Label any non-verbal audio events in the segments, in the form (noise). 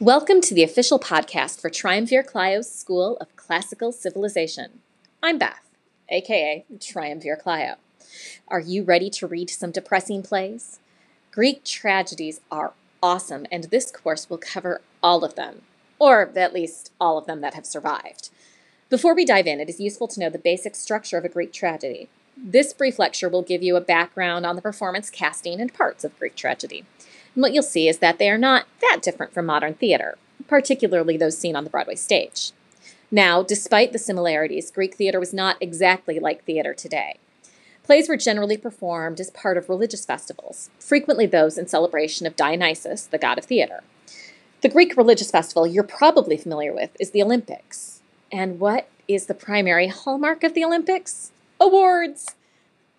Welcome to the official podcast for Triumvir Clio's School of Classical Civilization. I'm Beth, aka Triumvir Clio. Are you ready to read some depressing plays? Greek tragedies are awesome, and this course will cover all of them, or at least all of them that have survived. Before we dive in, it is useful to know the basic structure of a Greek tragedy. This brief lecture will give you a background on the performance, casting, and parts of Greek tragedy. And what you'll see is that they are not that different from modern theater, particularly those seen on the Broadway stage. Now, despite the similarities, Greek theater was not exactly like theater today. Plays were generally performed as part of religious festivals, frequently those in celebration of Dionysus, the god of theater. The Greek religious festival you're probably familiar with is the Olympics. And what is the primary hallmark of the Olympics? Awards!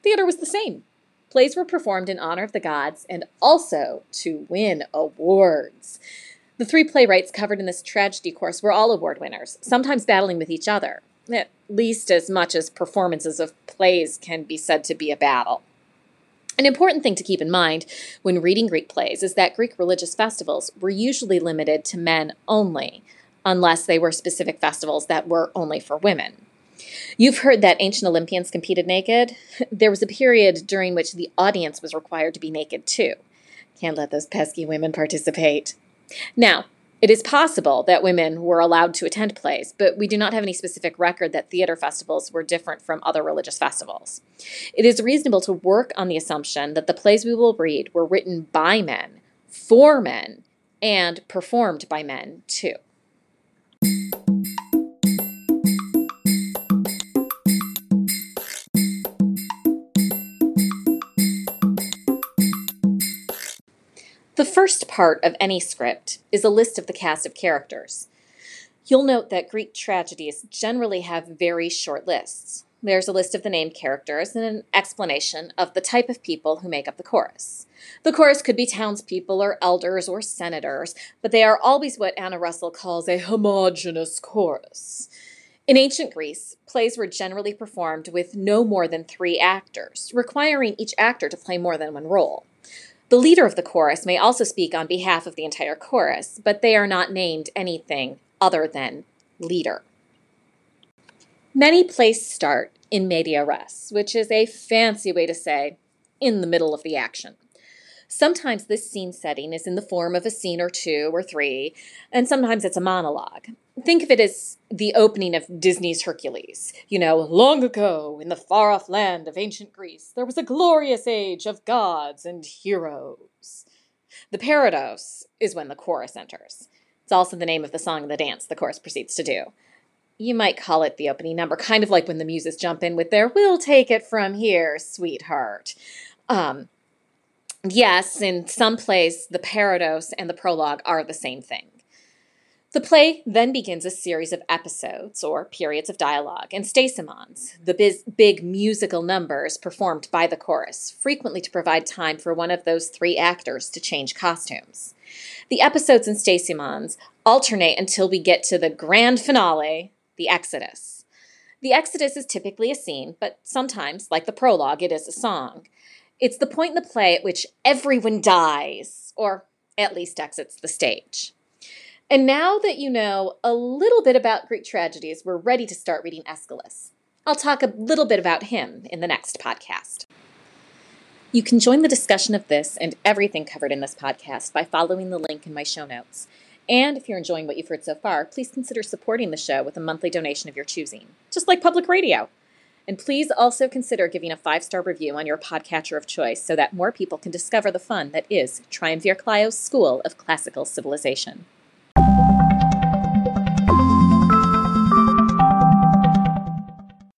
Theater was the same. Plays were performed in honor of the gods and also to win awards. The three playwrights covered in this tragedy course were all award winners, sometimes battling with each other, at least as much as performances of plays can be said to be a battle. An important thing to keep in mind when reading Greek plays is that Greek religious festivals were usually limited to men only, unless they were specific festivals that were only for women. You've heard that ancient Olympians competed naked. (laughs) There was a period during which the audience was required to be naked too. Can't let those pesky women participate. Now, it is possible that women were allowed to attend plays, but we do not have any specific record that theater festivals were different from other religious festivals. It is reasonable to work on the assumption that the plays we will read were written by men, for men, and performed by men too. First part of any script is a list of the cast of characters. You'll note that Greek tragedies generally have very short lists. There's a list of the named characters and an explanation of the type of people who make up the chorus. The chorus could be townspeople or elders or senators, but they are always what Anna Russell calls a homogeneous chorus. In ancient Greece, plays were generally performed with no more than three actors, requiring each actor to play more than one role. The leader of the chorus may also speak on behalf of the entire chorus, but they are not named anything other than leader. Many plays start in media res, which is a fancy way to say in the middle of the action. Sometimes this scene setting is in the form of a scene or two or three, and sometimes it's a monologue think of it as the opening of Disney's Hercules. You know, long ago in the far off land of ancient Greece, there was a glorious age of gods and heroes. The parodos is when the chorus enters. It's also the name of the song and the dance the chorus proceeds to do. You might call it the opening number, kind of like when the muses jump in with their We'll take it from here, sweetheart. Um, yes, in some plays, the parodos and the prologue are the same thing. The play then begins a series of episodes or periods of dialogue and stasimons, the biz- big musical numbers performed by the chorus, frequently to provide time for one of those three actors to change costumes. The episodes and stasimons alternate until we get to the grand finale, the Exodus. The Exodus is typically a scene, but sometimes, like the prologue, it is a song. It's the point in the play at which everyone dies, or at least exits the stage. And now that you know a little bit about Greek tragedies, we're ready to start reading Aeschylus. I'll talk a little bit about him in the next podcast. You can join the discussion of this and everything covered in this podcast by following the link in my show notes. And if you're enjoying what you've heard so far, please consider supporting the show with a monthly donation of your choosing, just like public radio. And please also consider giving a five star review on your podcatcher of choice so that more people can discover the fun that is Triumvir Clio's School of Classical Civilization.